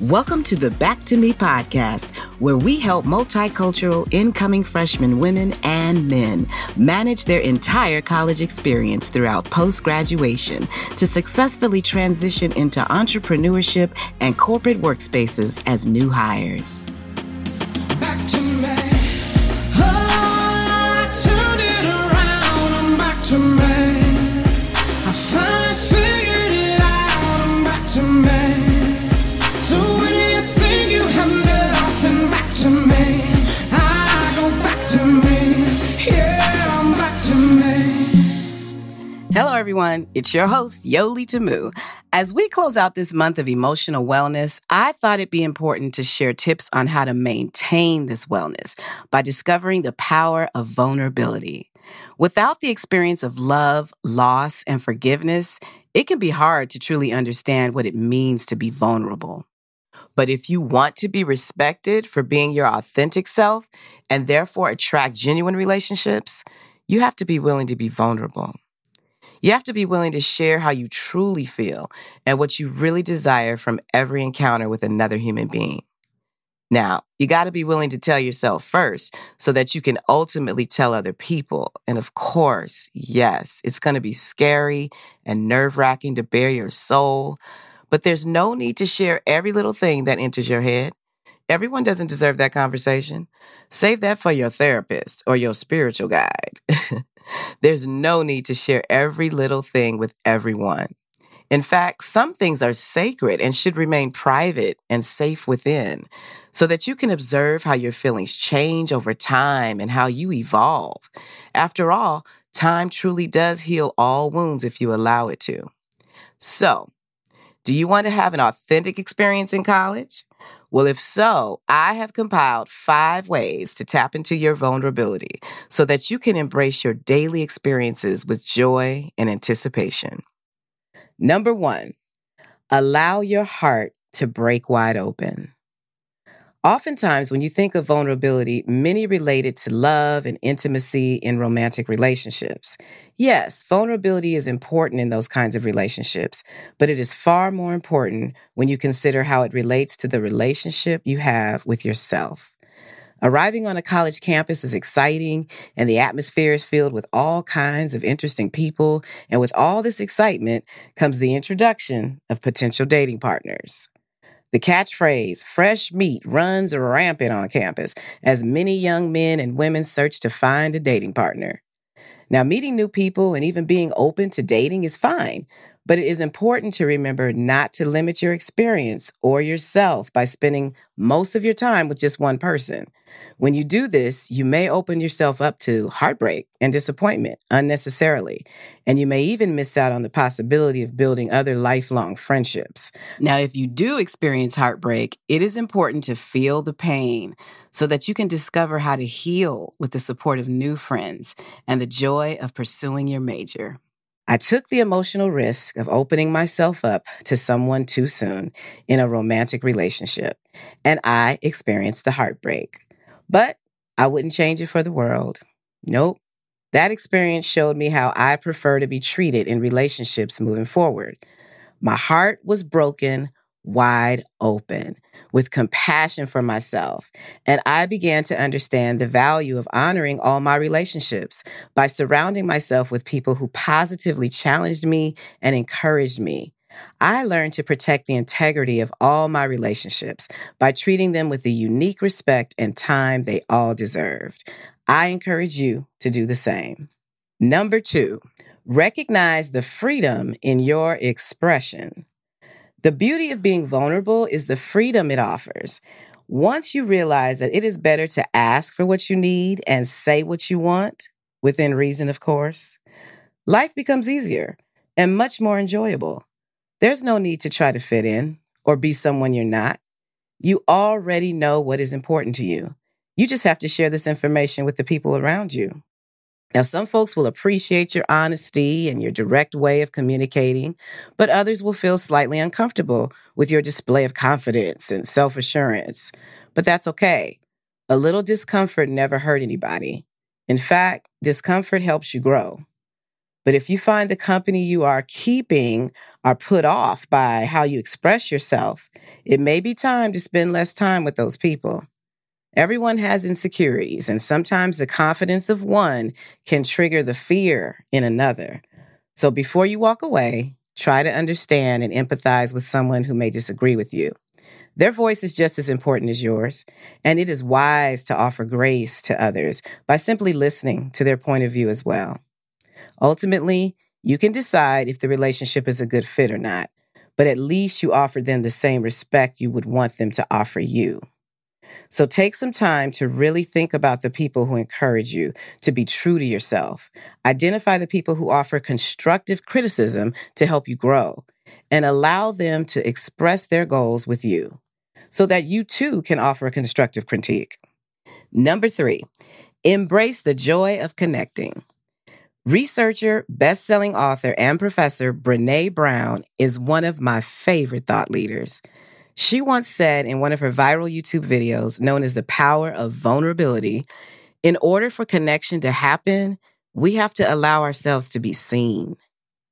Welcome to the Back to Me podcast, where we help multicultural incoming freshman women and men manage their entire college experience throughout post graduation to successfully transition into entrepreneurship and corporate workspaces as new hires. Hello, everyone. It's your host, Yoli Tamu. As we close out this month of emotional wellness, I thought it'd be important to share tips on how to maintain this wellness by discovering the power of vulnerability. Without the experience of love, loss, and forgiveness, it can be hard to truly understand what it means to be vulnerable. But if you want to be respected for being your authentic self and therefore attract genuine relationships, you have to be willing to be vulnerable. You have to be willing to share how you truly feel and what you really desire from every encounter with another human being. Now, you got to be willing to tell yourself first so that you can ultimately tell other people. And of course, yes, it's going to be scary and nerve wracking to bare your soul, but there's no need to share every little thing that enters your head. Everyone doesn't deserve that conversation. Save that for your therapist or your spiritual guide. There's no need to share every little thing with everyone. In fact, some things are sacred and should remain private and safe within so that you can observe how your feelings change over time and how you evolve. After all, time truly does heal all wounds if you allow it to. So, do you want to have an authentic experience in college? Well, if so, I have compiled five ways to tap into your vulnerability so that you can embrace your daily experiences with joy and anticipation. Number one, allow your heart to break wide open. Oftentimes, when you think of vulnerability, many relate it to love and intimacy in romantic relationships. Yes, vulnerability is important in those kinds of relationships, but it is far more important when you consider how it relates to the relationship you have with yourself. Arriving on a college campus is exciting, and the atmosphere is filled with all kinds of interesting people. And with all this excitement comes the introduction of potential dating partners. The catchphrase, fresh meat, runs rampant on campus as many young men and women search to find a dating partner. Now, meeting new people and even being open to dating is fine, but it is important to remember not to limit your experience or yourself by spending most of your time with just one person. When you do this, you may open yourself up to heartbreak and disappointment unnecessarily, and you may even miss out on the possibility of building other lifelong friendships. Now, if you do experience heartbreak, it is important to feel the pain so that you can discover how to heal with the support of new friends and the joy of pursuing your major. I took the emotional risk of opening myself up to someone too soon in a romantic relationship, and I experienced the heartbreak. But I wouldn't change it for the world. Nope. That experience showed me how I prefer to be treated in relationships moving forward. My heart was broken wide open with compassion for myself. And I began to understand the value of honoring all my relationships by surrounding myself with people who positively challenged me and encouraged me. I learned to protect the integrity of all my relationships by treating them with the unique respect and time they all deserved. I encourage you to do the same. Number two, recognize the freedom in your expression. The beauty of being vulnerable is the freedom it offers. Once you realize that it is better to ask for what you need and say what you want, within reason, of course, life becomes easier and much more enjoyable. There's no need to try to fit in or be someone you're not. You already know what is important to you. You just have to share this information with the people around you. Now, some folks will appreciate your honesty and your direct way of communicating, but others will feel slightly uncomfortable with your display of confidence and self assurance. But that's okay. A little discomfort never hurt anybody. In fact, discomfort helps you grow. But if you find the company you are keeping are put off by how you express yourself, it may be time to spend less time with those people. Everyone has insecurities, and sometimes the confidence of one can trigger the fear in another. So before you walk away, try to understand and empathize with someone who may disagree with you. Their voice is just as important as yours, and it is wise to offer grace to others by simply listening to their point of view as well. Ultimately, you can decide if the relationship is a good fit or not, but at least you offer them the same respect you would want them to offer you. So take some time to really think about the people who encourage you to be true to yourself. Identify the people who offer constructive criticism to help you grow and allow them to express their goals with you so that you too can offer a constructive critique. Number three, embrace the joy of connecting. Researcher, best-selling author, and professor Brene Brown is one of my favorite thought leaders. She once said in one of her viral YouTube videos, known as The Power of Vulnerability, in order for connection to happen, we have to allow ourselves to be seen.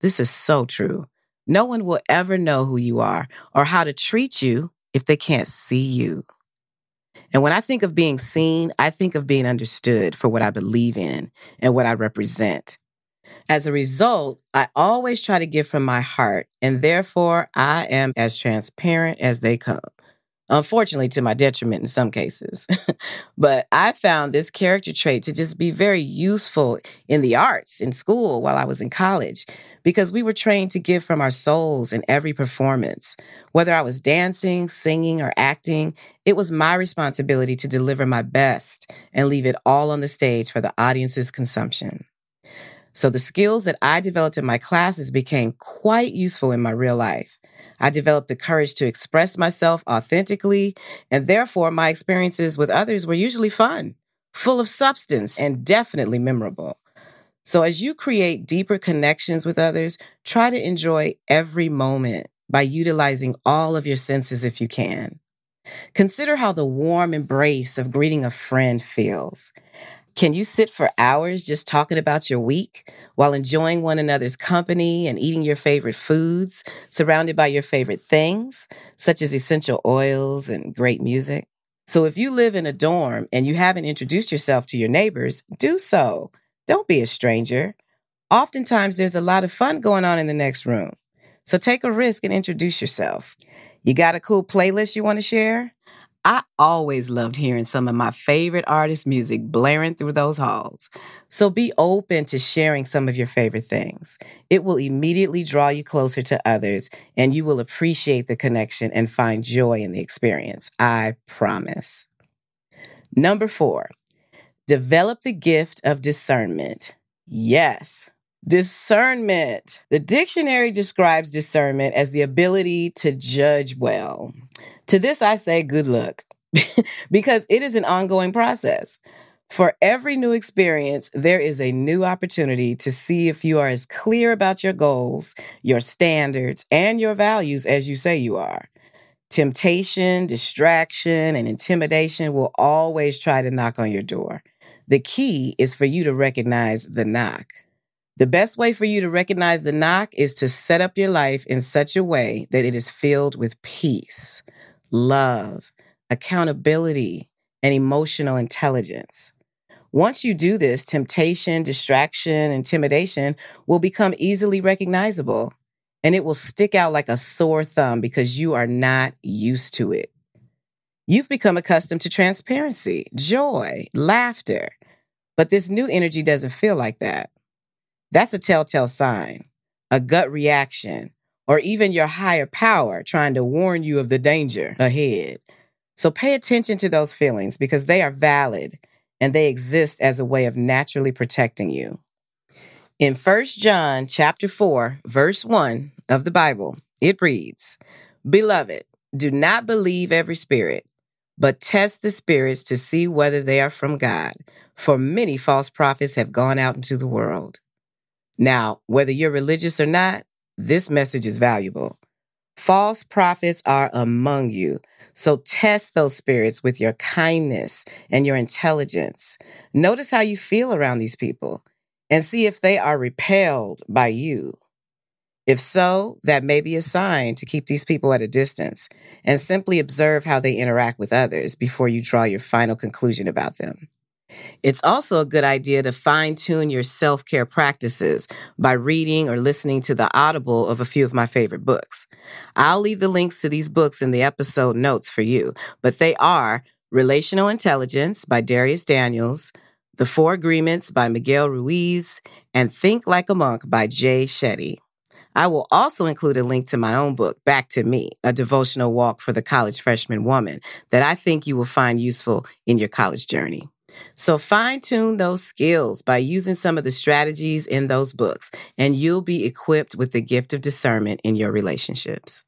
This is so true. No one will ever know who you are or how to treat you if they can't see you. And when I think of being seen, I think of being understood for what I believe in and what I represent. As a result, I always try to give from my heart, and therefore I am as transparent as they come. Unfortunately, to my detriment in some cases. but I found this character trait to just be very useful in the arts in school while I was in college because we were trained to give from our souls in every performance. Whether I was dancing, singing, or acting, it was my responsibility to deliver my best and leave it all on the stage for the audience's consumption. So the skills that I developed in my classes became quite useful in my real life. I developed the courage to express myself authentically, and therefore my experiences with others were usually fun, full of substance, and definitely memorable. So as you create deeper connections with others, try to enjoy every moment by utilizing all of your senses if you can. Consider how the warm embrace of greeting a friend feels. Can you sit for hours just talking about your week while enjoying one another's company and eating your favorite foods, surrounded by your favorite things, such as essential oils and great music? So, if you live in a dorm and you haven't introduced yourself to your neighbors, do so. Don't be a stranger. Oftentimes, there's a lot of fun going on in the next room. So, take a risk and introduce yourself. You got a cool playlist you want to share? I always loved hearing some of my favorite artists' music blaring through those halls. So be open to sharing some of your favorite things. It will immediately draw you closer to others, and you will appreciate the connection and find joy in the experience. I promise. Number four, develop the gift of discernment. Yes, Discernment. The dictionary describes discernment as the ability to judge well. To this, I say good luck because it is an ongoing process. For every new experience, there is a new opportunity to see if you are as clear about your goals, your standards, and your values as you say you are. Temptation, distraction, and intimidation will always try to knock on your door. The key is for you to recognize the knock. The best way for you to recognize the knock is to set up your life in such a way that it is filled with peace, love, accountability, and emotional intelligence. Once you do this, temptation, distraction, intimidation will become easily recognizable and it will stick out like a sore thumb because you are not used to it. You've become accustomed to transparency, joy, laughter, but this new energy doesn't feel like that. That's a telltale sign, a gut reaction, or even your higher power trying to warn you of the danger ahead. So pay attention to those feelings because they are valid and they exist as a way of naturally protecting you. In 1 John chapter 4, verse 1 of the Bible, it reads, Beloved, do not believe every spirit, but test the spirits to see whether they are from God, for many false prophets have gone out into the world. Now, whether you're religious or not, this message is valuable. False prophets are among you. So test those spirits with your kindness and your intelligence. Notice how you feel around these people. and see if they are repelled by you. If so, that may be a sign to keep these people at a distance and simply observe how they interact with others before you draw your final conclusion about them. It's also a good idea to fine tune your self care practices by reading or listening to the audible of a few of my favorite books. I'll leave the links to these books in the episode notes for you, but they are Relational Intelligence by Dharius Daniels, The Four Agreements by Miguel Ruiz, and Think Like a Monk by Jay Shetty. I will also include a link to my own book, Back to Me, a devotional walk for the college freshman woman that I think you will find useful in your college journey. So fine tune those skills by using some of the strategies in those books, and you'll be equipped with the gift of discernment in your relationships.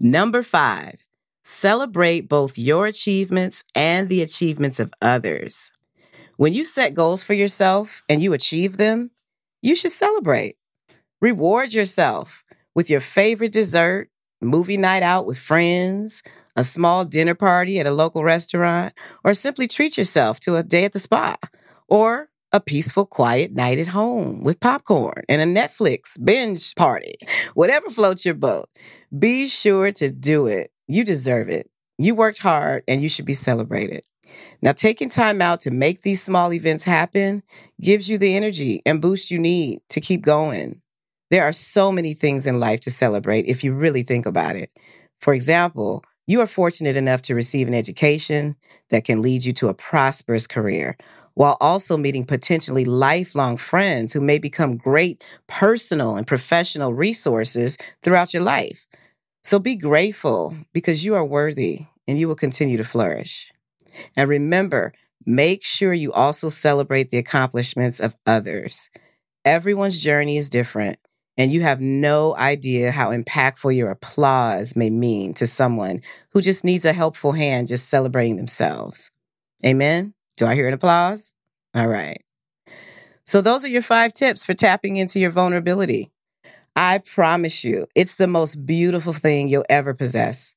Number five, celebrate both your achievements and the achievements of others. When you set goals for yourself and you achieve them, you should celebrate. Reward yourself with your favorite dessert, movie night out with friends, a small dinner party at a local restaurant, or simply treat yourself to a day at the spa, or a peaceful, quiet night at home with popcorn and a Netflix binge party. Whatever floats your boat, be sure to do it. You deserve it. You worked hard and you should be celebrated. Now, taking time out to make these small events happen gives you the energy and boost you need to keep going. There are so many things in life to celebrate if you really think about it. For example, you are fortunate enough to receive an education that can lead you to a prosperous career while also meeting potentially lifelong friends who may become great personal and professional resources throughout your life. So be grateful because you are worthy and you will continue to flourish. And remember, make sure you also celebrate the accomplishments of others. Everyone's journey is different, and you have no idea how impactful your applause may mean to someone who just needs a helpful hand just celebrating themselves. Amen? Do I hear an applause? All right. So, those are your five tips for tapping into your vulnerability. I promise you, it's the most beautiful thing you'll ever possess.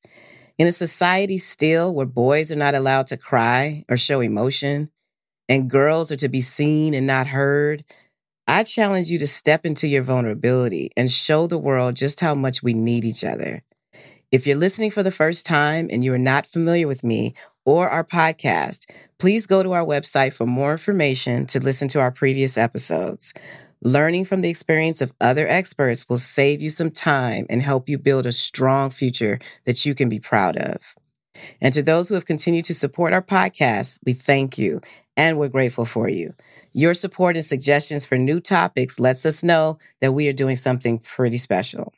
In a society still where boys are not allowed to cry or show emotion, and girls are to be seen and not heard, I challenge you to step into your vulnerability and show the world just how much we need each other. If you're listening for the first time and you are not familiar with me or our podcast, please go to our website for more information to listen to our previous episodes. Learning from the experience of other experts will save you some time and help you build a strong future that you can be proud of. And to those who have continued to support our podcast, we thank you and we're grateful for you. Your support and suggestions for new topics lets us know that we are doing something pretty special.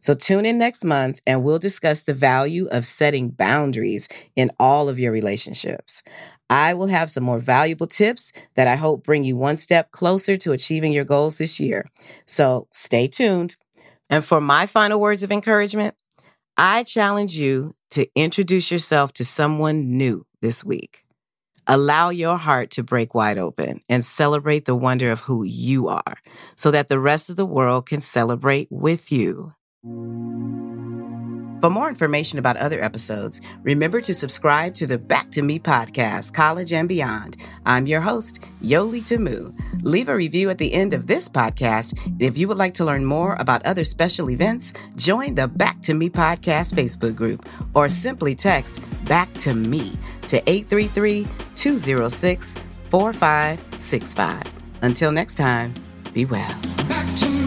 So tune in next month and we'll discuss the value of setting boundaries in all of your relationships. I will have some more valuable tips that I hope bring you one step closer to achieving your goals this year. So stay tuned. And for my final words of encouragement, I challenge you to introduce yourself to someone new this week. Allow your heart to break wide open and celebrate the wonder of who you are so that the rest of the world can celebrate with you. For more information about other episodes, remember to subscribe to the Back to Me podcast, College and Beyond. I'm your host, Yoli Tamu. Leave a review at the end of this podcast. If you would like to learn more about other special events, join the Back to Me podcast Facebook group or simply text Back to Me to 833 206 4565. Until next time, be well.